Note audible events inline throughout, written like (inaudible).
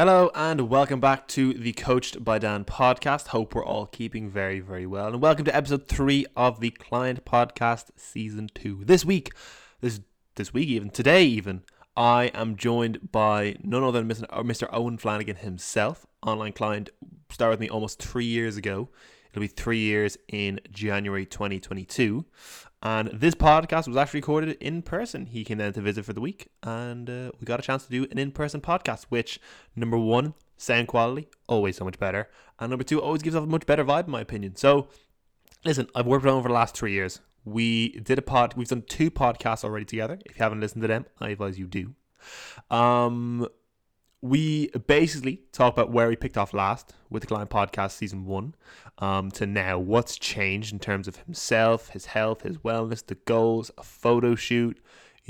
Hello and welcome back to the Coached by Dan podcast. Hope we're all keeping very, very well. And welcome to episode three of the Client Podcast Season Two. This week, this this week even today even, I am joined by none other than Mr. Uh, Mr. Eoghan Flanagan himself. Online client started with me almost three years ago. It'll be three years in January 2022. And this podcast was actually recorded in person. He came down to visit for the week, and uh, we got a chance to do an in person podcast, which, number one, sound quality, always so much better. And number two, always gives off a much better vibe, in my opinion. So, listen, I've worked on for the last three years. We did a pod, we've done two podcasts already together. If you haven't listened to them, I advise you do. Um, we basically talk about where we picked off last with the client podcast season one um, to now what's changed in terms of himself his health his wellness the goals a photo shoot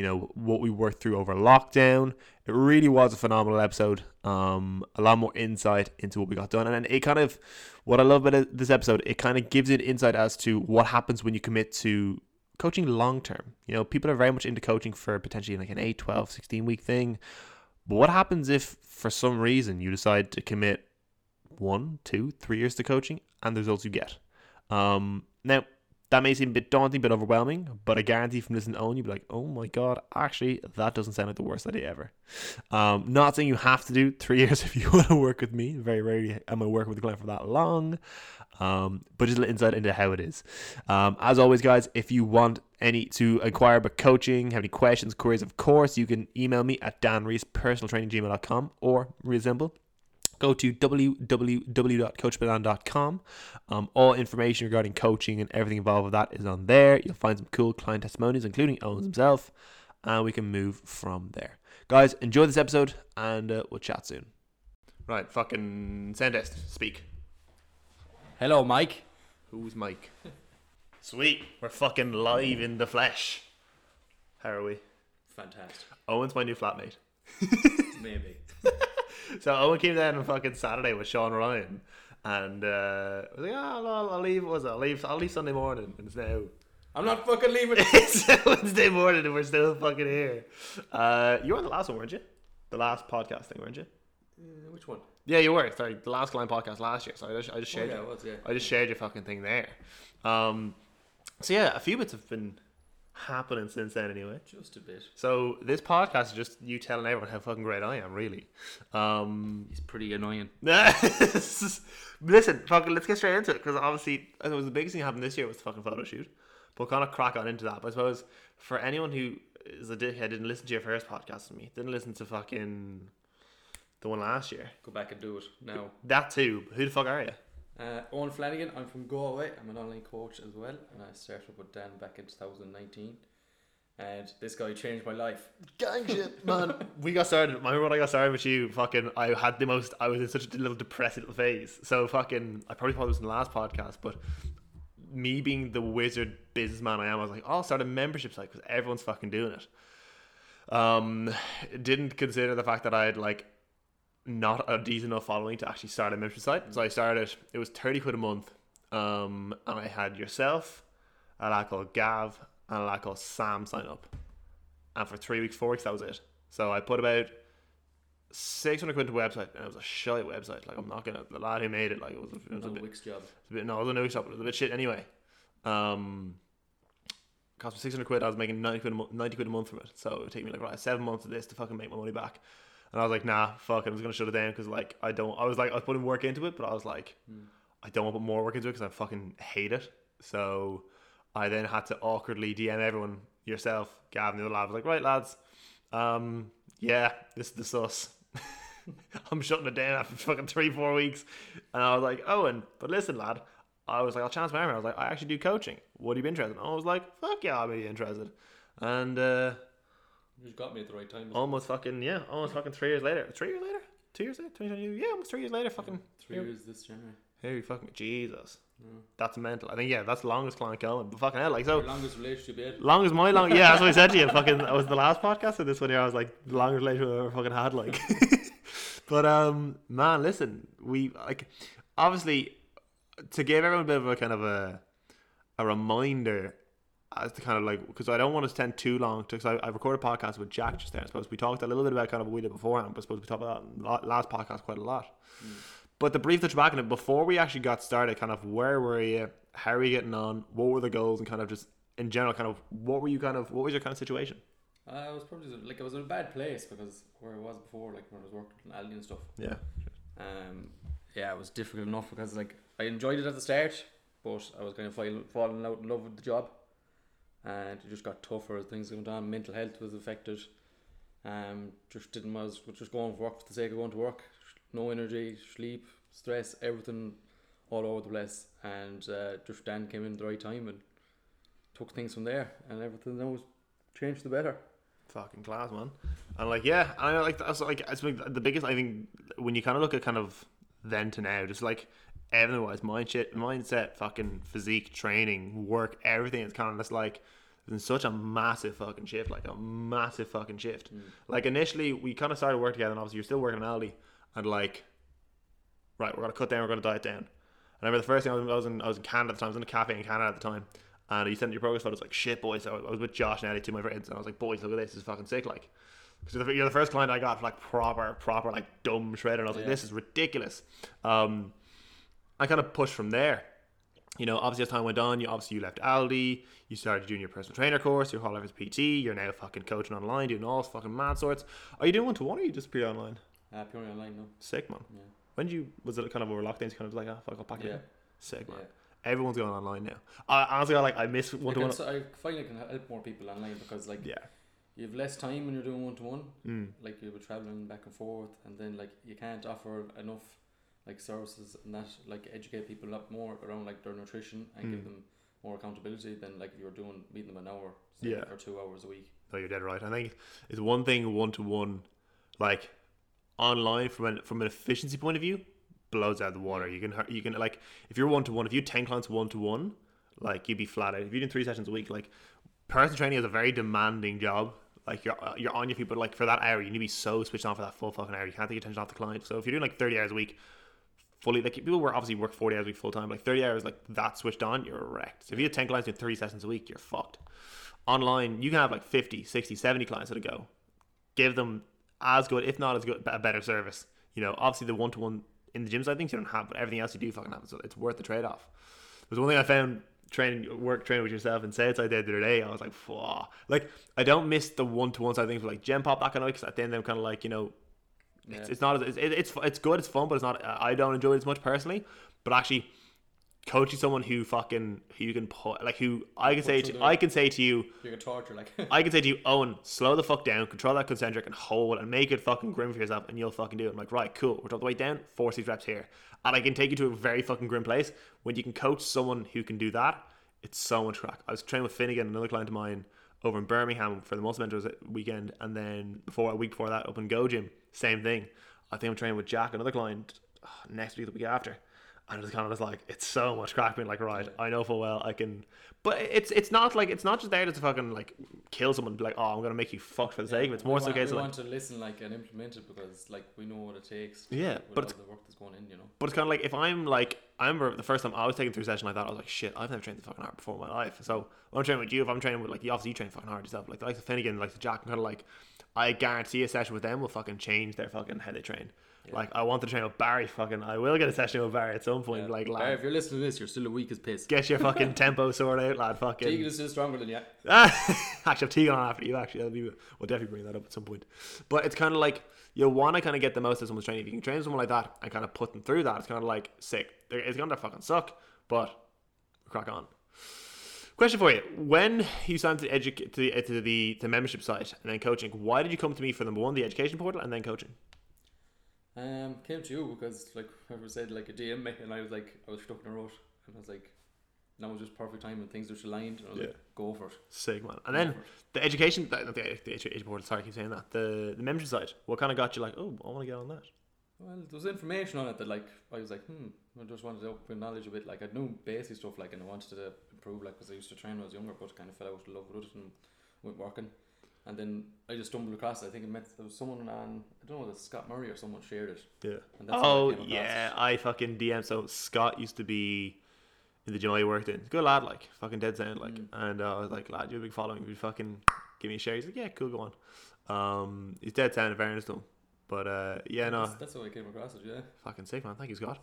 you know what we worked through over lockdown. It really was a phenomenal episode um, a lot more insight into what we got done. And it kind of what i love about this episode it kind of gives an insight as to what happens when you commit to coaching long term. You know people are very much into coaching for potentially like an 8 12 16 week thing but what happens if, for some reason, you decide to commit one, two, three years to coaching and the results you get? Um, now, that may seem a bit daunting, a bit overwhelming, but I guarantee from listening Eoghan, you'll be like, oh my god, actually, that doesn't sound like the worst idea ever. Um, not saying you have to do three (laughs) years if you want to work with me. Very rarely am I working with a client for that long. Um, but just a little insight into how it is. Um, as always, guys, if you want any to inquire about coaching, have any questions, queries, of course, you can email me at danreespersonaltraininggmail.com or real simple go to www.coachedbydan.com. Um, all information regarding coaching and everything involved with that is on there. You'll find some cool client testimonies, including Eoghan's himself, and we can move from there. Guys, enjoy this episode, and uh, we'll chat soon. Right, fucking send test, speak. Hello, Mike. Who's Mike? (laughs) Sweet, we're fucking live in the flesh. How are we? Fantastic. Eoghan's my new flatmate. (laughs) Maybe. (laughs) (laughs) So Eoghan came down on fucking Saturday with Sean Ryan, and uh, I was like, "Oh, I'll, I'll leave. Was it? I'll leave. I'll leave Sunday morning." And it's now I'm not fucking leaving. (laughs) it's Wednesday morning, and we're still fucking here. Uh, you were on the last one, weren't you? The last podcast thing, weren't you? Uh, which one? Yeah, you were. Sorry, the last Client podcast last year. So I just, I just Oh, shared. yeah, you. it was, yeah. I just shared your fucking thing there. Um, so yeah, a few bits have been happening since then, anyway. Just a bit. So this podcast is just you telling everyone how fucking great I am, really. Um, He's pretty annoying. (laughs) Listen, fucking, let's get straight into it because obviously I suppose the biggest thing that happened this year was the fucking photo shoot. But we'll kind of crack on into that. But I suppose for anyone who is a dickhead, didn't listen to your first podcast with me, didn't listen to fucking the one last year. Go back and do it now. That too. Who the fuck are you? Uh, Eoghan Flanagan. I'm from Galway. I'm an online coach as well, and I started with Dan back in 2019. And this guy changed my life. Gang shit, (laughs) man. we got started. I remember when I got started with you. Fucking, I had the most. I was in such a little depressed little phase. So fucking, I probably thought it was in the last podcast, but me being the wizard businessman I am, I was like, oh, I'll start a membership site because everyone's fucking doing it. Um, didn't consider the fact that I had like not a decent enough following to actually start a membership site. So I started. It was thirty quid a month. Um, and I had yourself, a lad called Gav, and a lad called Sam sign up. And for three weeks, four weeks, that was it. So I put about six hundred quid into a website, and it was a shite website. Like I'm not gonna. The lad who made it, like it was, a, it was a bit, Wix job. a bit. No, it was a no shop. It was a bit shit anyway. Um, cost me six hundred quid. I was making ninety quid, a month, ninety quid a month from it. So it would take me like right seven months of this to fucking make my money back. And I was like, nah, fuck it. I was gonna shut it down because like I don't. I was like, I was putting work into it, but I was like, I don't want to put more work into it because I fucking hate it. So I then had to awkwardly DM everyone, yourself, Gavin, the other lad. I was like, right, lads, um, yeah, this is the sus. (laughs) I'm shutting it down after fucking three, four weeks. And I was like, Eoghan, but listen, lad. I was like, I'll chance my arm. I was like, I actually do coaching. Would you be interested? And I was like, fuck yeah, I'll be interested. And uh, You got me at the right time. almost fucking, yeah, almost fucking three years later. Three years later? Two years later? 2022? Yeah, almost three years later. Fucking, Three here, years this January. here we fucking, Jesus. That's mental. I think, yeah, that's the longest client going. But fucking hell, like, so. Your longest relationship yet? Long as my (laughs) long, yeah, that's what I said to you. Fucking, I was the last podcast of this one here. I was like, the longest relationship I've ever fucking had, like. (laughs) but um, man, listen, we like, obviously, to give everyone a bit of a kind of a, a reminder as to kind of like because I don't want to spend too long because I, I recorded a podcast with Jack just there. I suppose we talked a little bit about kind of what we did beforehand, but I suppose we talked about that last podcast quite a lot. But the brief touch back on it before we actually got started, kind of where were you? How are you getting on? What were the goals? And kind of just in general, kind of what were you kind of what was your kind of situation? Uh, I was probably like I was in a bad place because where I was before, like when I was working in Aldi and stuff. Yeah, Um, yeah, it was difficult enough because like I enjoyed it at the start, but I was kind of fall, falling out in love with the job, and it just got tougher as things went on. Mental health was affected. Um, just didn't was just going to work for the sake of going to work. No energy, sleep, stress, everything, all over the place. And uh, just Dan came in the right time and took things from there, and everything now was changed the better. fucking class, man. And like, yeah, I like that's like it's like the biggest. I think when you kind of look at kind of then to now, just like everything wise, mind shit, mindset, fucking physique, training, work, everything. It's kind of just like been such a massive fucking shift, like a massive fucking shift. Like initially, we kind of started work together, and obviously you're still working in Aldi, and like, right, we're gonna cut down, we're gonna diet down. And I remember the first thing I was, I was in, I was in Canada at the time. I was in a cafe in Canada at the time, and you sent me your progress photos like shit, boys. So I was with Josh and Eddie, two of my friends, and I was like, boys, look at this, this is fucking sick, like. Because you're the- first client I got for like proper, proper, like dumb shredder. And I was like, this is ridiculous. Um, I kind of pushed from there. You know, obviously as time went on, you obviously you left Aldi, you started doing your personal trainer course, your whole life as PT, you're now fucking coaching online, doing all fucking mad sorts. Are you doing one to one or are you just pure online? Uh, purely online now. Sick man. Yeah. When did you was it kind of over lockdowns kind of like ah fuck I'll pack it Yeah. in? Sick man. Yeah. Everyone's going online now. I honestly I like I miss one to one. I find I can help more people online because like Yeah. you have less time when you're doing one to one. Mm. Like you'll be traveling back and forth, and then like you can't offer enough like services and that like educate people a lot more around like their nutrition and give Mm. them more accountability than like if you're doing meeting them an hour say, Yeah. or two hours a week. No, you're dead right. I think it's one thing one to one, like online from an from an efficiency point of view, blows out of the water. You can you can like if you're one to one, if you ten clients one to one, like you'd be flat out. If you're doing three sessions a week, like personal training is a very demanding job. Like you're you're on your feet, but like for that hour, you need to be so switched on for that full fucking hour. You can't take attention off the client. So if you're doing like thirty hours a week, fully like people work obviously work forty hours a week full time. Like thirty hours like that switched on, you're wrecked. So if you have ten clients doing thirty sessions a week, you're fucked. Online, you can have like 50, 60, 70 clients at a go. Give them as good, if not as good, a better service. You know, obviously the one to one in the gym side of things you don't have, but everything else you do fucking have. So it's worth the trade off. There's one thing I found training work training with yourself and Southside there the other day. I was like, Phew. like I don't miss the one to one side of things with like gem pop that kind of because at the end I'm kind of like you know Yeah. it's, it's not as- it's, it's it's good it's fun but it's not I don't enjoy it as much personally but actually coaching someone who fucking who you can put like who I can say to I can say to you you can torture like (laughs) I can say to you, (laughs) Eoghan, slow the fuck down, control that concentric and hold and make it fucking grim for yourself and you'll fucking do it. I'm like, right, cool. We're dropping the weight down, force these reps here. And I can take you to a very fucking grim place. When you can coach someone who can do that, it's so much crack. I was training with Finnegan, another client of mine, over in Birmingham for the Muscle Mentors weekend, and then before a week before that, up in Go Gym, same thing. I think I'm training with Jack, another client, uh, next week, the week after. And it was kind of just like it's so much crack being like, right, I know full well I can but it's it's not like it's not just there to fucking like kill someone and be like, Oh, I'm gonna make you fucked for the sake of it. It's more we so want, the case we like want to listen like and implement it because like we know what it takes. Yeah, but it's- the work that's going in, you know. But it's kind of like if I'm like I remember the first time I was taking through a session like that, I was like, shit, I've never trained the fucking hard before in my life. So when I'm training with you, if I'm training with like you obviously you train fucking hard yourself, like like the likes of Finnegan, like the Jack, I'm kind of like, I guarantee a session with them will fucking change their fucking how they train. Yeah. Like I want to train with Barry, fucking I will get a session with Barry at some point. Yeah. Like Barry, if you're listening to this, you're still a weak as piss. get your fucking (laughs) tempo sorted out, lad. Tegan Fucking is still stronger than you. (laughs) actually, I've Tegan on after you. Actually, be, we'll definitely bring that up at some point. But it's kind of like you want to kind of get the most out of someone's training. If you can train someone like that and kind of put them through that, it's kind of like sick. It's gonna fucking suck, but crack on. Question for you: When you signed to the edu- to the to the to membership site and then coaching, why did you come to me for number one, the education portal, and then coaching? Um, came to you because like I said like a DM me and I was like I was stuck in a rut and I was like now was just perfect time and things just aligned and I was Yeah. like go for it. Sick man. And Go then the education, the, not the, the education portal. Sorry, I keep saying that. The the membership site. What kind of got you like? Oh, I want to get on that. Well, there was information on it that like I was like, hmm, I just wanted to open knowledge a bit. Like I knew basic stuff, like, and I wanted to improve, like, because I used to train when I was younger, but kind of fell out of love with it and went working. And then I just stumbled across it. I think it met there was someone on I don't know, was it Scott Murray or someone shared it. Yeah. And that's how I Oh yeah. I fucking DM. So Scott used to be in the gym I worked in. Good lad, like fucking dead sound, like. Mm. And uh, I was like, lad, you have a big following. Would you fucking give me a share? He's like, yeah, cool, go on. Um, he's dead sound in fairness to him. But uh, yeah, no, That's, that's how I came across it. Yeah. fucking sick, man. Thank you, Scott.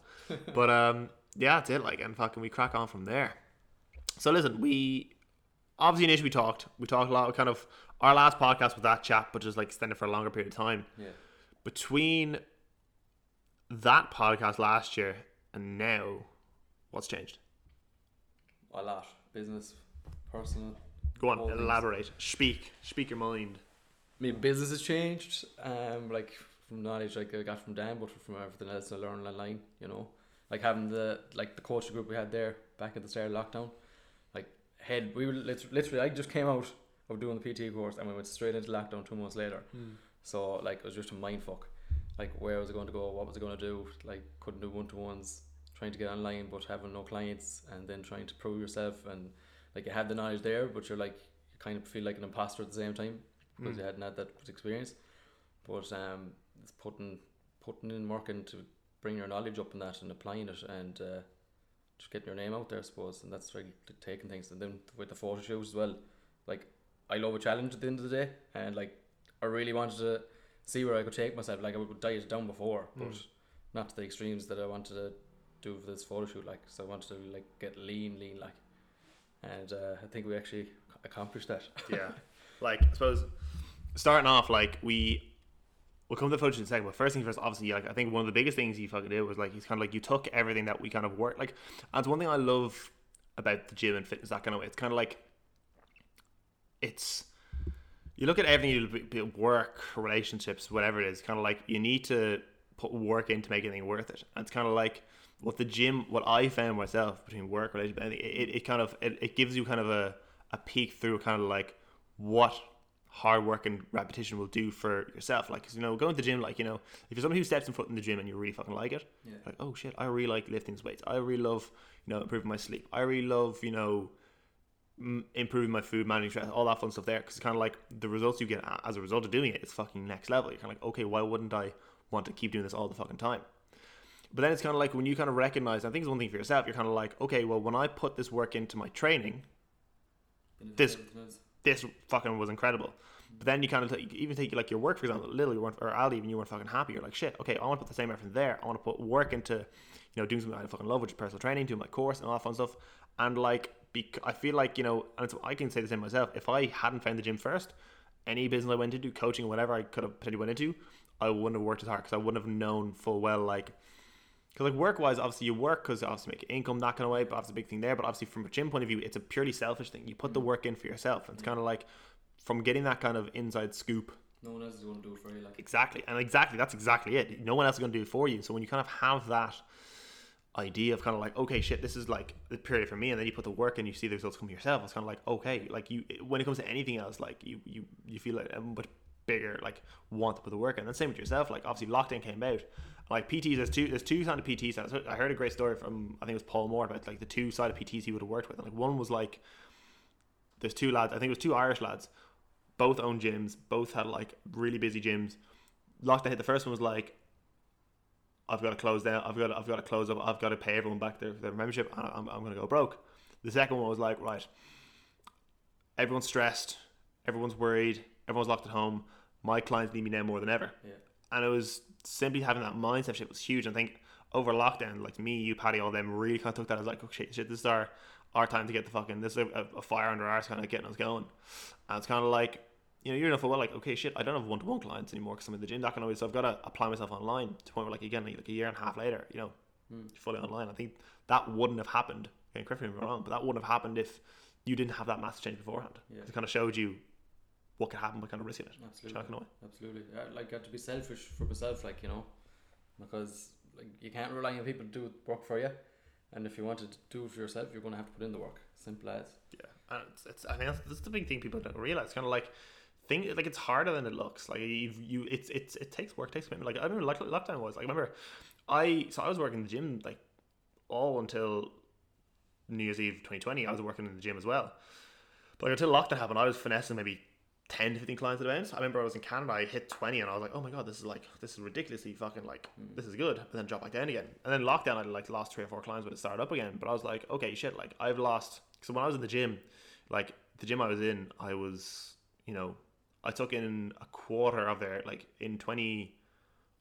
but um, yeah, that's it. Like, and fucking, we crack on from there. So listen, we obviously initially we talked. We talked a lot. We Kind of our last podcast was that chat, but just like extended for a longer period of time. Yeah. Between that podcast last year and now, what's changed? A lot. Business, personal. Go on, elaborate. Speak, speak your mind. I mean, business has changed. Um, like from knowledge like I got from Dan, but from everything else I learned online. You know, like having the like the coaching group we had there back at the start of lockdown. Head, we were lit- literally. I just came out of doing the PT course and we went straight into lockdown two months later. So like it was just a mind fuck. Like where was I going to go? What was I going to do? Like couldn't do one to ones. Trying to get online but having no clients and then trying to prove yourself and like you had the knowledge there but you're like you kind of feel like an imposter at the same time because Mm. you hadn't had that experience. But um, it's putting putting in work and to bring your knowledge up in that and applying it and uh, just getting your name out there, I suppose. And that's really t- taking things. And then with the photo shoots as well, like I love a challenge at the end of the day, and like I really wanted to see where I could take myself. Like I would diet down before, but Mm. not to the extremes that I wanted to do for this photo shoot. Like so, I wanted to like get lean, lean, like. And uh, I think we actually accomplished that. yeah. Like, I suppose, starting off, like, we. We'll come to the photos in a second, but first things first, obviously, like, I think one of the biggest things he fucking did was, like, he's kind of like, you took everything that we kind of worked, like, and it's one thing I love about the gym and fitness, that kind of way. It's kind of like, it's, you look at everything, you work, relationships, whatever it is, kind of like, you need to put work in to make anything worth it. And it's kind of like, what the gym, what I found myself between work, relationship, it, it kind of, it, it gives you kind of a, a peek through kind of like what hard work and repetition will do for yourself. Like, 'cause, you know, going to the gym, like, you know, if you're somebody who steps in foot in the gym and you really fucking like it, Yeah. like, oh shit, I really like lifting these weights. I really love, you know, improving my sleep. I really love, you know, m- improving my food, managing stress, all that fun stuff there. Because it's kind of like the results you get as a result of doing it, it's fucking next level. You're kind of like, okay, why wouldn't I want to keep doing this all the fucking time? But then it's kind of like when you kind of recognize, I think it's one thing for yourself, you're kind of like, okay, well, when I put this work into my training, This- this fucking was incredible. But then you kind of t- even take like your work for example, Lily you weren't or Aldi even you weren't fucking happy. You're like shit. Okay, I want to put the same effort there. I want to put work into you know doing something I fucking love, which is personal training, doing my course and all that fun stuff. And like, bec- I feel like you know, and I can say the same myself. If I hadn't found the gym first, any business I went into, coaching or whatever I could have potentially went into, I wouldn't have worked as hard because I wouldn't have known full well like. Because like work wise, obviously you work because obviously make income that kind of way, but obviously a big thing there. But obviously from a gym point of view, it's a purely selfish thing. You put the mm. work in for yourself. And it's kind of like from getting that kind of inside scoop No one else is going to do it for you. Like, Exactly, and exactly that's exactly it. No one else is going to do it for you. So when you kind of have that idea of kind of like, okay, shit, this is like the period for me, and then you put the work and you see the results come yourself. It's kind of like, okay, like you when it comes to anything else, like you you you feel like a much bigger like want to put the work in. And then same with yourself. Like obviously lockdown came out. Like PTs, there's two there's two kind of PTs. I heard a great story from I think it was Paul Moore about like the two side of PTs he would have worked with. And like one was like there's two lads. I think it was two Irish lads both owned gyms, both had like really busy gyms. Lockdown hit. The first one was like, I've got to close down. I've got to, I've got to close up. I've got to pay everyone back their, their membership. and I'm, I'm going to go broke. The second one was like, right, everyone's stressed, everyone's worried, everyone's locked at home. My clients need me now more than ever. yeah. And it was simply having that mindset shift was huge. I think over lockdown, like me, you, Paddy, all them really kind of took that as like, oh shit, shit, this is our our time to get the fucking this is a, a fire under ours, kind of getting us going. And it's kind of like, you know, you're enough well, like, okay, shit, I don't have one to one clients anymore because I'm in the gym, that kind of way. So I've got to apply myself online to point where, like, again, like a year and a half later, you know, Mm. fully online. I think that wouldn't have happened. Okay, correct me if I'm wrong, but that wouldn't have happened if you didn't have that massive change beforehand. Yeah. It kind of showed you what could happen by kind of risking it. Absolutely. Absolutely. Yeah, like, got to be selfish for myself, like, you know, because like you can't rely on people to do work for you. And if you want to do it for yourself, you're going to have to put in the work. Simple as. Yeah, and it's, it's I think that's, that's the big thing people don't realize. Kind of like thing like it's harder than it looks. Like you you it's it's it takes work, takes commitment. Like I remember lock, lockdown was. Like I remember I so I was working in the gym like all until New Year's Eve 2020. I was working in the gym as well. But like, until lockdown happened, I was finessing maybe 10 to 15 clients at events. I remember I was in Canada, I hit 20 and I was like, oh my god, this is like, this is ridiculously fucking like, hmm. this is good. But then drop back down again. And then lockdown, I like lost three or four clients when it started up again. But I was like, okay, shit, like I've lost. So when I was in the gym, like the gym I was in, I was, you know, I took in a quarter of their, like in 20,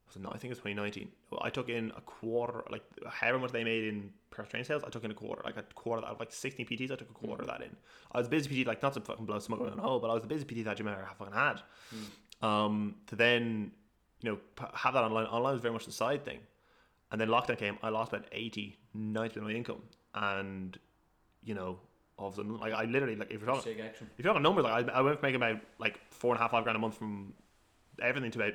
was it, no, I think it was 2019. I took in a quarter, like however much they made in personal training sales, I took in a quarter, like a quarter of like 16 PTs, I took a quarter of that in. I was a busy PT, like not to fucking blow smoke on the hole, but I was the busy PT that gym ever fucking had. Um, to then, you know, have that online. Online was very much the side thing. And then lockdown came, I lost about 80, 90 of my income. And, you know, all of a sudden, like I literally, like if you're talking, if you're talking numbers, like I, I went from making about like four and a half, five grand a month from everything to about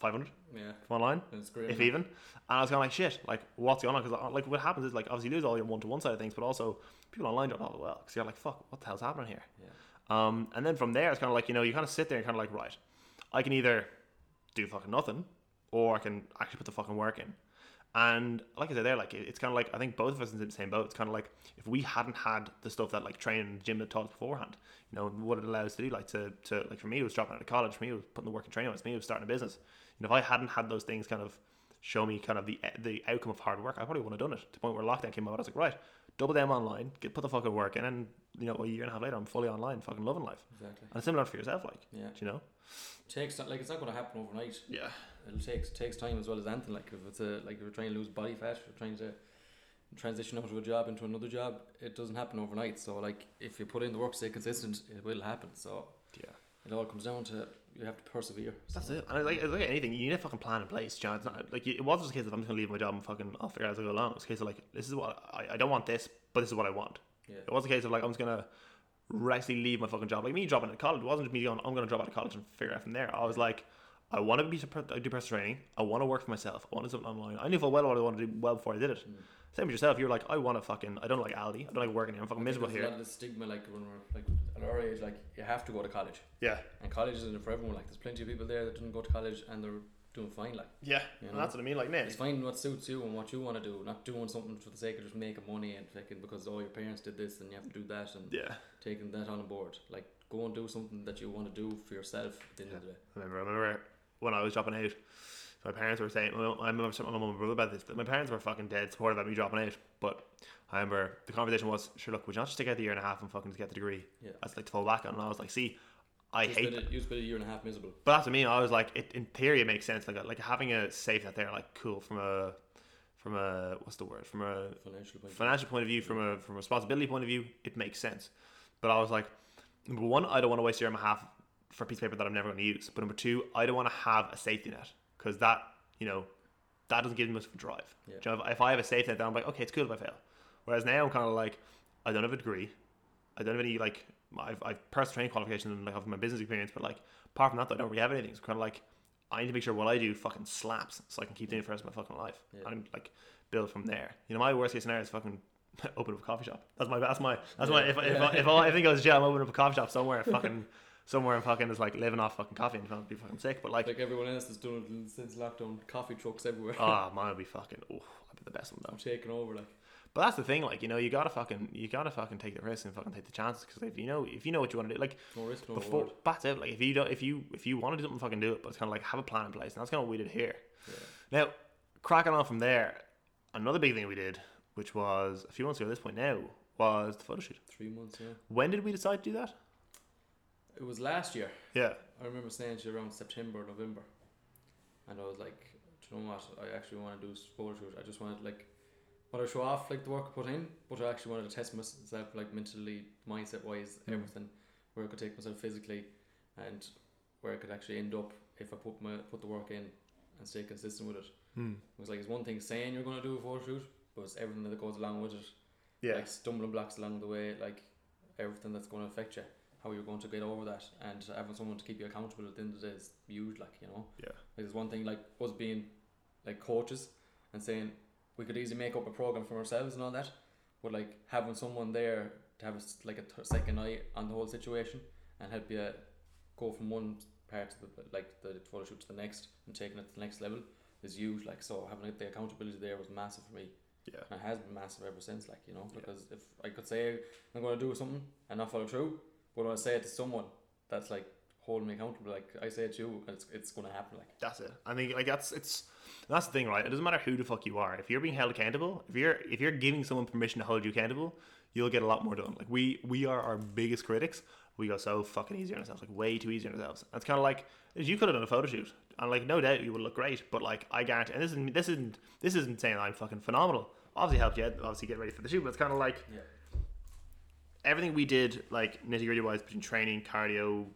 500 Yeah. from online it's great. if man. even. And I was kind of like, shit, like what's going on? Because like what happens is like obviously you lose all your one to one side of things, but also people online don't know it well because you're like, fuck, what the hell's happening here? Yeah. Um, and then from there, it's kind of like you know you kind of sit there and kind of like, right, I can either do fucking nothing, or I can actually put the fucking work in. And like I said, there, like it- it's kind of like I think both of us in the same boat. It's kind of like if we hadn't had the stuff that like training in the gym that taught us beforehand, you know, what it allows us to do, like to, to like for me, it was dropping out of college. For me, it was putting the work in training. It was me, it was starting a business. You know, if I hadn't had those things kind of show me kind of the the outcome of hard work, I probably wouldn't have done it. To the point where lockdown came out, I was like, right, double down online, get put the fucking work in, and you know, a year and a half later, I'm fully online, fucking loving life. Exactly. And similar for yourself, like, Yeah. do you know? Takes like it's not going to happen overnight. Yeah. It'll takes takes time as well as anything. Like if it's a like if you're trying to lose body fat, if you're trying to transition out of a job into another job. It doesn't happen overnight. So like if you put in the work, stay consistent, it will happen. So Yeah. it all comes down to you have to persevere. That's it. And like, it's like anything, you need a fucking plan in place, John. It's not like it wasn't just a case of I'm just gonna leave my job and fucking I'll figure out as I go along. It's a case of like this is what I, I don't want this, but this is what I want. Yeah. It wasn't a case of like I'm just gonna actually leave my fucking job. Like me dropping out of college, it wasn't me going I'm gonna drop out of college and figure it out from there. I was like, I want to be do personal training. I want to work for myself. I want to do something online. I knew full well what I wanted to do well before I did it. Mm. Same with yourself. You're like, I want to fucking. I don't like Aldi. I don't like working here. I'm fucking miserable here. A lot of the stigma, like when we're like at our age, like you have to go to college, Yeah, and college isn't for everyone. Like there's plenty of people there that didn't go to college and they're doing fine. Like yeah. You And know? that's what I mean. Like, man, it's finding what suits you and what you want to do, not doing something for the sake of just making money and thinking because all your parents did this and you have to do that and yeah. taking that on board. Like go and do something that you want to do for yourself at the end of the day. I remember, I remember when I was dropping out, my parents were saying, well, I remember my mum and brother about this. My parents were fucking dead supportive of me dropping out, but I remember the conversation was, sure, look, would you not just take out the year and a half and fucking get the degree? Yeah. That's like to fall back on. And I was like, see, I hate a, you spent a year and a half miserable. But that's what I mean. I was like, it, in theory, it makes sense. Like, like having a safe net there, like, cool from a, from a, what's the word? From a Financial point. financial point of view, from a from a responsibility point of view, it makes sense. But I was like, number one, I don't want to waste a year and a half for a piece of paper that I'm never going to use. But number two, I don't want to have a safety net because that, you know, that doesn't give me much of a drive. Yeah. You know, if, if I have a safety net, then I'm like, okay, it's cool if I fail. Whereas now I'm kind of like, I don't have a degree. I don't have any like, I've, I've personal training qualifications and like have my business experience, but like apart from that, I don't really have anything. It's kind of like I need to make sure what I do fucking slaps so I can keep doing it for the rest of my fucking life Yeah. and like build from there. You know, my worst case scenario is fucking (laughs) open up a coffee shop. That's my that's my that's my if, if, I, if, I, if I to jail, I'm opening up a coffee shop somewhere fucking (laughs) somewhere and fucking is like living off fucking coffee and trying to be fucking sick. But like, Like everyone else has done it since lockdown, coffee trucks everywhere. oh, (laughs) mine would be fucking. Oh, I'd be the best one though. I'm taking over. Like But that's the thing, like you know, you gotta fucking you gotta fucking take the risk and fucking take the chances because if you know if you know what you want to do, like no risk, no before reward. that's it. Like if you don't if you if you want to do something, fucking do it. But it's kind of like have a plan in place, and that's kind of what we did here. Yeah. Now, cracking on from there, another big thing we did, which was a few months ago at this point now, was the photo shoot. Three months. Yeah. When did we decide to do that? It was last year. Yeah. I remember saying to you around September, November, and I was like, do you know what? I actually want to do a photo shoot. I just wanted like, want to show off like the work I put in, but I actually wanted to test myself like mentally, mindset wise, Mm. everything, where I could take myself physically, and where I could actually end up if I put my put the work in and stay consistent with it. Hmm. It was like it's one thing saying you're going to do a photo shoot, but it's everything that goes along with it. Yeah. Like stumbling blocks along the way, like everything that's going to affect you, how you're going to get over that, and having someone to keep you accountable at the end of the day is huge. Like you know, Yeah. like there's one thing like us being like coaches and saying we could easily make up a program for ourselves and all that, but like having someone there to have a, like a th- second eye on the whole situation and help you go from one part of the like the photo shoot to the next and taking it to the next level is huge. Like so, having the accountability there was massive for me. Yeah. And it has been massive ever since, like, you know, Yeah. because if I could say I'm going to do something and not follow through, but when I say it to someone, that's like holding me accountable. Like I say to you, it's it's gonna happen. Like That's it. I think like that's it's that's the thing, right? It doesn't matter who the fuck you are. If you're being held accountable, if you're if you're giving someone permission to hold you accountable, you'll get a lot more done. Like we we are our biggest critics. We go so fucking easy on ourselves, like way too easy on ourselves. And it's kind of like you could have done a photo shoot, and like no doubt you would look great. But like I guarantee, and this isn't this isn't this isn't saying I'm fucking phenomenal. Obviously helped you, obviously get ready for the shoot. But it's kind of like yeah, everything we did, like nitty gritty wise, between training, cardio,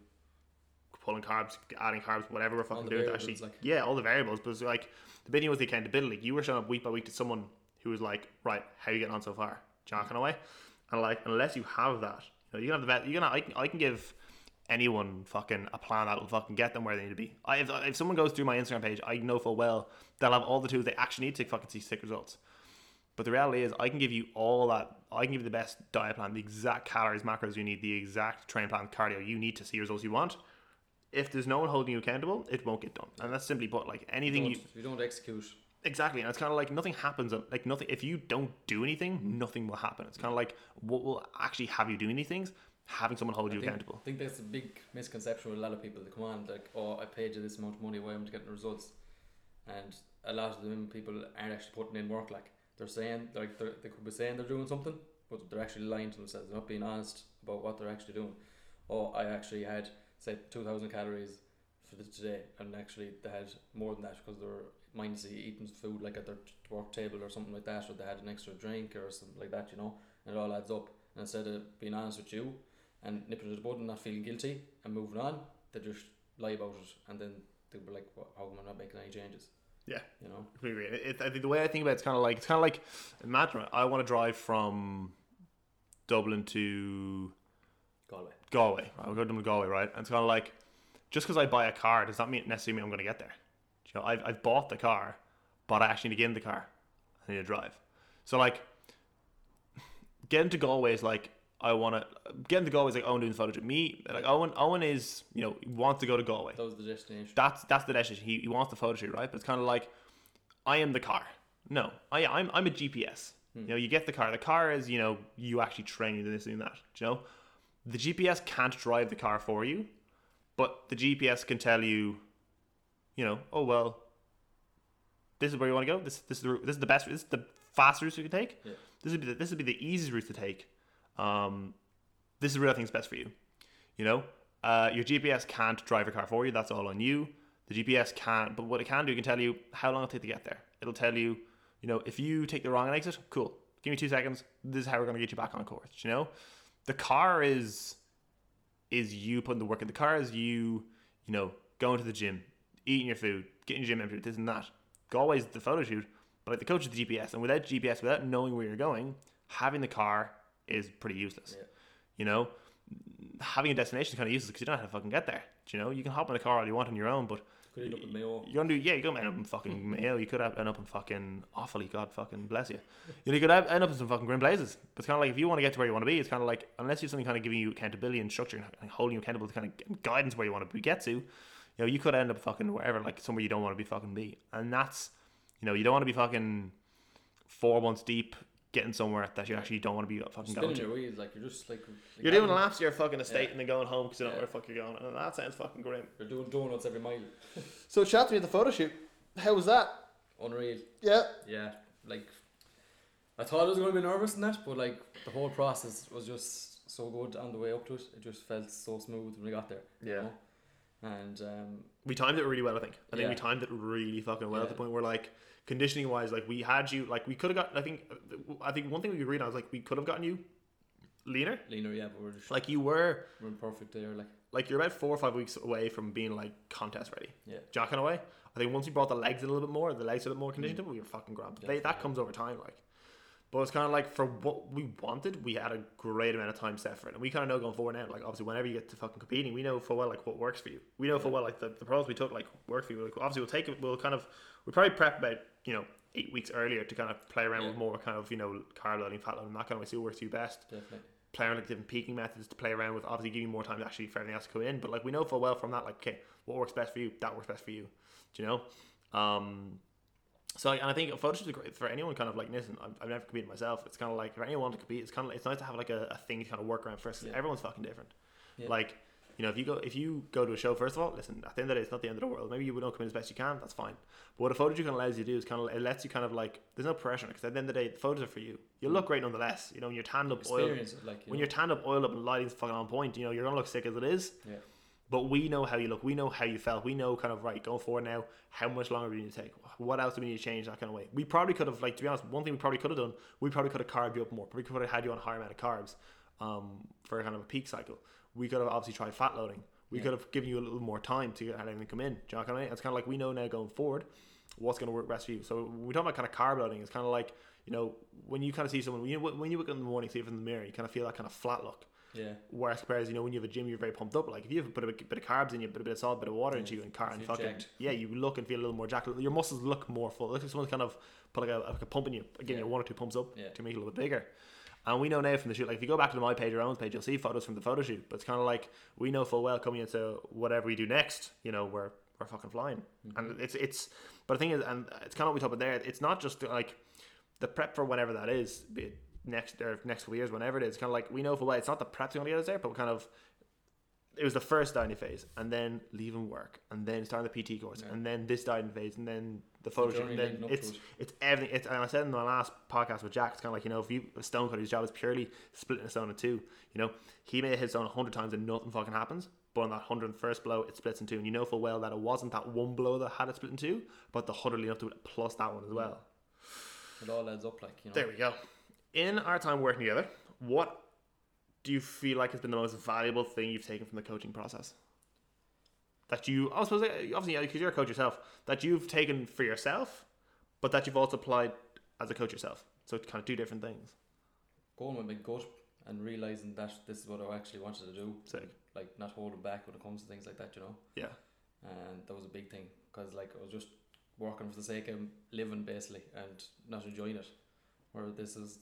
pulling carbs, adding carbs, whatever we're fucking doing, actually, like- yeah, all the variables. But it's like the big thing was the accountability. You were showing up week by week to someone who was like, right, how are you getting on so far? Do you know, kind way. And like, unless you have that, you know, you can have the best. You can, I can, I can give anyone fucking a plan that'll fucking get them where they need to be. I, if, if someone goes through my Instagram page, I know full well they'll have all the tools they actually need to fucking see sick results. But the reality is, I can give you all that. I can give you the best diet plan, the exact calories, macros you need, the exact train plan, cardio you need to see results you want. If there's no one holding you accountable, it won't get done. And that's simply put, like anything don't, you you don't execute, exactly. And it's kind of like nothing happens. Like nothing. If you don't do anything, nothing will happen. It's kind of like what will actually have you doing these things, having someone hold I you think, accountable. I think that's a big misconception with a lot of people. They come on like, oh, I paid you this amount of money, why am I getting results? And a lot of them people aren't actually putting in work. Like they're saying, like they're, they could be saying they're doing something, but they're actually lying to themselves. They're not being honest about what they're actually doing. Oh, I actually had say two thousand calories for the today, and actually they had more than that because they were mindlessly eating food like at their work table or something like that, or they had an extra drink or something like that, you know. And it all adds up. And instead of being honest with you and nipping to the bud and not feeling guilty and moving on, they just lie about it, and then they'll be like, well, "How am I not making any changes?" Yeah. You know. It, I think the way I think about it, it's kind of like it's kind of like imagine I want to drive from Dublin to Galway. Galway. I'll go to Galway, right? And it's kind of like just because I buy a car does not mean necessarily mean I'm going to get there. You know, I've, I've bought the car, but I actually need to get in the car. I need to drive. So like, getting to Galway is like I want to getting to Galway is like Eoghan doing the photo shoot. Me like Eoghan. Eoghan is you know he wants to go to Galway. That was the destination. That's that's the destination. He, he wants the photo shoot, right? But it's kind of like I am the car. No, I I'm I'm a GPS. Hmm. You know, you get the car. The car is you know you actually train you this and that. You know, the GPS can't drive the car for you, but the GPS can tell you, you know, oh well, this is where you want to go. This this is the route- this is the best. This is the fastest route you can take. Yeah. This would be the, this would be the easiest route to take. Um, this is where I think is best for you. You know, uh, your GPS can't drive your car for you. That's all on you. The GPS can't, but what it can do, it can tell you how long it'll take to get there. It'll tell you, you know, if you take the wrong exit, cool. Give me two seconds. This is how we're gonna get you back on course. You know, the car is is you putting the work in. The car is you, you know, going to the gym, eating your food, getting your gym empty, this and that. Galway's the photo shoot, but like the coach is the GPS, and without GPS, without knowing where you're going, having the car is pretty useless. Yeah. You know, having a destination is kind of useless because you don't have to fucking get there. Do you know, you can hop in a car all you want on your own, but Could end up in Mayo. you're gonna yeah, you're gonna end up in fucking Mayo. You could end up in fucking Offaly. God fucking bless you. You, know, you could end up in some fucking grim places. But it's kind of like if you want to get to where you want to be, it's kind of like unless you have something kind of giving you accountability and structure and holding you accountable to kind of guidance where you want to get to, you know, you could end up fucking wherever, like somewhere you don't want to be fucking be. And that's, you know, you don't want to be fucking four months deep getting somewhere that you actually don't want to be fucking going Spinning to. your wheels like you're just like You're doing laps to your fucking estate Yeah. and then going home because you don't know where the fuck you're going. And that sounds fucking grim. You're doing donuts every mile. (laughs) So chat to me at the photo shoot. How was that? Unreal. Yeah. Yeah, like I thought I was going to be nervous in that, but like the whole process was just so good on the way up to it. It just felt so smooth when we got there. you Yeah. know? And um, We timed it really well, I think. I think we timed it really fucking well at the point where like conditioning wise, like we had you like we could have got I think I think one thing we agreed on was like we could have gotten you leaner. leaner, yeah, but we're just Like you were we're in perfect there. Like like you're about four or five weeks away from being like contest ready. Yeah. Jacking away. I think once you brought the legs in a little bit more, the legs a little more conditioned, mm-hmm. we were fucking grand. But they, that comes over time, like. But it's kind of like for what we wanted, we had a great amount of time set for it, and we kind of know going forward now. Like obviously, whenever you get to fucking competing, we know for well like what works for you. We know for well like the, the pros we took like work for you. Like, obviously, we'll take it. We'll kind of we'll probably prep about you know eight weeks earlier to kind of play around Yeah. with more kind of you know carb loading, fat loading, that kind of way. See what works for you best definitely. play around with different peaking methods to play around with. Obviously, give you more time to actually for everything else to come in. But like we know full well from that, like okay, what works best for you, that works best for you. Do you know? Um, so like, and I think photo shoots are great for anyone. Kind of like listen, I've, I've never competed myself. It's kind of like if anyone wants to compete, it's kind of it's nice to have like a, a thing to kind of work around first. Yeah. Everyone's fucking different. Yeah. Like You know, if you go if you go to a show, first of all, listen. At the end of the day, it's not the end of the world. Maybe you don't come in as best you can. That's fine. But what a photo shoot kind of allows you to do is kind of it lets you kind of like there's no pressure because at the end of the day, the photos are for you. You look great nonetheless. You know, when you're tanned up, oiled, it, like when know. you're tanned up, oiled up, and lighting's fucking on point. You know, you're gonna look sick as it is. yeah. But we know how you look. We know how you felt. We know kind of right going forward now. How much longer do we need to take? What else do we need to change? That kind of way. We probably could have, like to be honest, one thing we probably could have done. We probably could have carved you up more. Probably could have had you on a higher amount of carbs, um, for kind of a peak cycle. We could have obviously tried fat loading. We Yeah. could have given you a little more time to get anything come in. Do you know what I mean? It's kind of like we know now going forward what's going to work best for you. So we talk about kind of carb loading. It's kind of like you know when you kind of see someone when you when you wake up in the morning, see it in the mirror, you kind of feel that kind of flat look. Yeah. Whereas compared, you know, when you have a gym, you're very pumped up. Like if you have a bit of, a bit of carbs in you, put a bit of salt, a bit of water into you, and car and fucking jacked. yeah, you look and feel a little more jacked. Your muscles look more full. Look like someone's kind of put like a, like a pump in you, again, Yeah. you one or two pumps up Yeah. to make it a little bit bigger. And we know now from the shoot, like if you go back to my page or own page, you'll see photos from the photo shoot. But it's kind of like we know full well coming into whatever we do next, you know, we're we're fucking flying. Mm-hmm. And it's it's. But the thing is, and it's kind of what we talk about there. It's not just like the prep for whenever that is, be it next or next couple years, whenever it is. Kind of like we know for well, it's not the prep to get us there, but kind of it was the first dieting phase, and then leaving work, and then starting the PT course, Yeah. and then this dieting phase, and then the photo shoot, and then leading up to it's it. it's everything. It's and I said in my last podcast with Jack, it's kind of like you know if you a stone cutter, his job is purely splitting a stone in two. You know, he may hit his stone a hundred times and nothing fucking happens, but on that hundred first blow, it splits in two, and you know full well that it wasn't that one blow that had it split in two, but the hundred leading up to it plus that one as well. It all adds up, like you know. There we go. In our time working together, what do you feel like has been the most valuable thing you've taken from the coaching process? That you, I suppose, obviously, because you're a coach yourself, that you've taken for yourself, but that you've also applied as a coach yourself. So it's kind of two different things. Going with my gut and realizing that this is what I actually wanted to do. Sick. Like not holding back when it comes to things like that, you know. Yeah. And that was a big thing because like I was just working for the sake of living basically and not enjoying it. Where this is,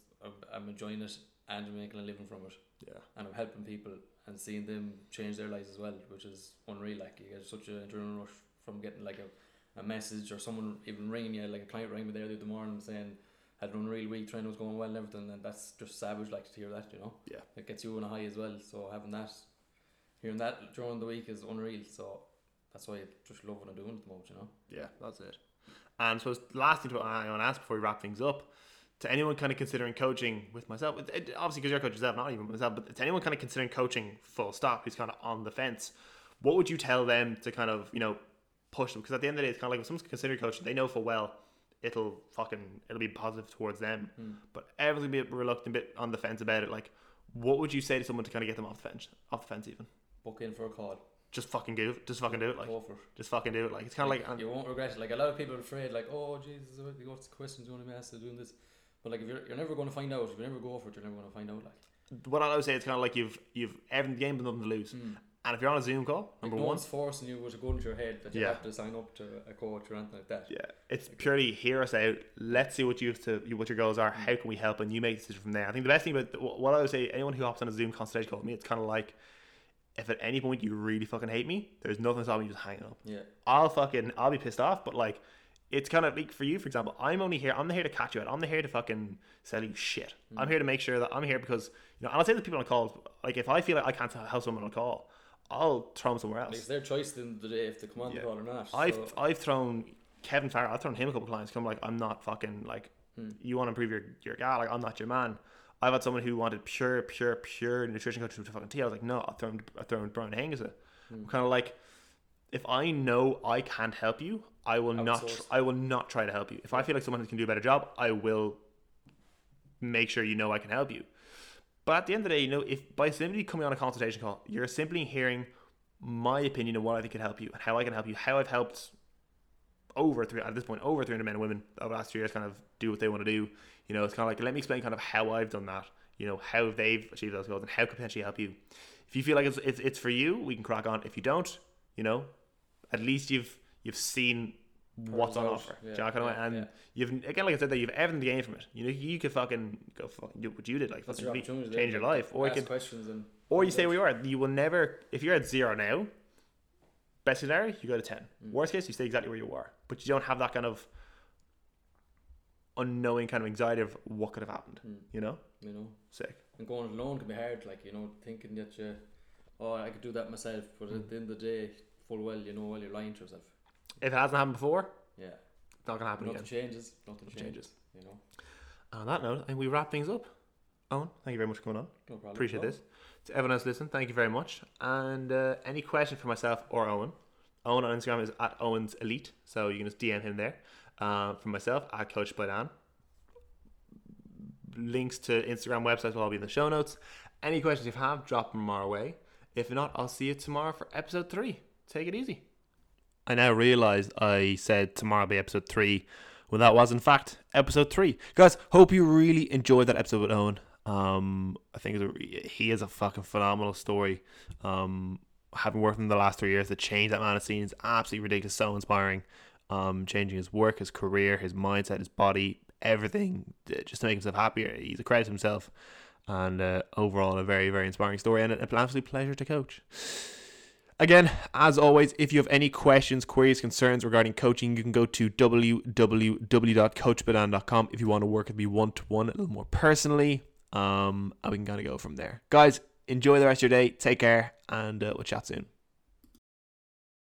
I'm enjoying it and making a living from it. Yeah. and I'm helping people and seeing them change their lives as well, which is unreal. Like you get such an adrenaline rush from getting like a, a message or someone even ringing you. Like a client rang me there the other morning saying had an unreal week, training was going well and everything, and that's just savage. Like to hear that, you know. Yeah. It gets you on a high as well. So having that, hearing that during the week is unreal. So that's why I just love what I'm doing at the moment, you know. Yeah, that's it. And so last thing to I want to ask before we wrap things up, to anyone kind of considering coaching with myself, it, obviously because you're a coach yourself, not even myself, but to anyone kind of considering coaching full stop, who's kind of on the fence, what would you tell them to kind of you know push them? Because at the end of the day, it's kind of like if someone's considering coaching, they know full well it'll fucking it'll be positive towards them, Hmm. but everyone's a bit reluctant, a bit on the fence about it. Like, what would you say to someone to kind of get them off the fence, off the fence even? Book in for a call. Just fucking do it. Just fucking do it. Like, it. just fucking do it. Like, it's kind of like, and- you won't regret it. Like a lot of people are afraid, like, oh Jesus, what's the questions you want to be asked doing this? But like, if you're, you're never going to find out. If you never go for it, you're never going to find out. Like, what I always say, it's kind of like you've you've every game but nothing to lose. Mm. And if you're on a Zoom call, like number no one, one's forcing you with a gun to your head that you Yeah. have to sign up to a coach or anything like that. yeah, it's purely hear us out. Let's see what you have to what your goals are. How can we help? And you make a decision from there. I think the best thing about what I would say, anyone who hops on a Zoom consultation call with me, it's kind of like if at any point you really fucking hate me, there's nothing stopping you just hanging up. Yeah, I'll fucking I'll be pissed off, but like it's kind of like for you, for example, I'm only here. I'm not here to catch you out. I'm not here to fucking sell you shit. I'm here to make sure that I'm here because you know. And I'll say to people on calls, like if I feel like I can't help someone on a call, I'll throw them somewhere else. it's their choice at the of the day if they come on Yeah. the call or not. I've so, I've thrown Kevin Farrell. I've thrown him a couple times. Come like I'm not fucking like hmm. you want to improve your your guy. Like I'm not your man. I've had someone who wanted pure, pure, pure nutrition coach to fucking tea. I was like, no, I'll throw him, I'll throw him Brian Haynes. I'm hmm. kind of like, if I know I can't help you, I will not. Tr- I will not try to help you. If I feel like someone can do a better job, I will make sure you know I can help you. But at the end of the day, you know, if by simply coming on a consultation call, you're simply hearing my opinion of what I think can help you and how I can help you, how I've helped over three at this point over 300 men and women over the last few years kind of do what they want to do. You know, it's kind of like let me explain kind of how I've done that. You know, how they've achieved those goals and how could potentially help you. If you feel like it's, it's it's for you, we can crack on. If you don't, you know, at least you've you've seen what's on offer. yeah, Do you know, yeah, and yeah. you've again, like I said, that you've everything to gain from it. You know, you could fucking go fucking do what you did, like that's fucking your change your life, or you could questions and or you stay where you are. You will never, if you're at zero now, best scenario, you go to 10. Mm. Worst case, you stay exactly where you are. But you don't have that kind of unknowing kind of anxiety of what could have happened. Mm. You know? you know. Sick. And going alone can be hard, like you know, thinking that you oh, I could do that myself, but at the end of the day, full well, you know, well, you're lying to yourself. If it hasn't happened before, Yeah, it's not gonna happen nothing again. changes. Nothing Nothing changes. changes. You know, On that note, I think we wrap things up. Eoghan, thank you very much for coming on. no problem. Appreciate this. To everyone else listening, thank you very much. And uh, any question for myself or Eoghan, Eoghan on Instagram is at Eoghan's Elite, so you can just DM him there. Uh, for myself, at Coach by Dan. Links to Instagram websites will all be in the show notes. Any questions you have, drop them our way. If not, I'll see you tomorrow for episode three. Take it easy. I now realize I said tomorrow will be episode three when that was in fact episode three. Guys, hope you really enjoyed that episode with Eoghan. Um, I think a, he is a fucking phenomenal story. Um, having worked with him the last three years, the change that man has seen is absolutely ridiculous, so inspiring. Um, changing his work, his career, his mindset, his body, everything, uh, just to make himself happier. He's a credit to himself, and uh, overall a very very inspiring story and an absolute pleasure to coach. Again, as always, if you have any questions, queries, concerns regarding coaching, you can go to www.coachedbydan.com if you want to work with me one to one a little more personally. Um, and we can kind of go from there. Guys, enjoy the rest of your day. Take care, and uh, we'll chat soon.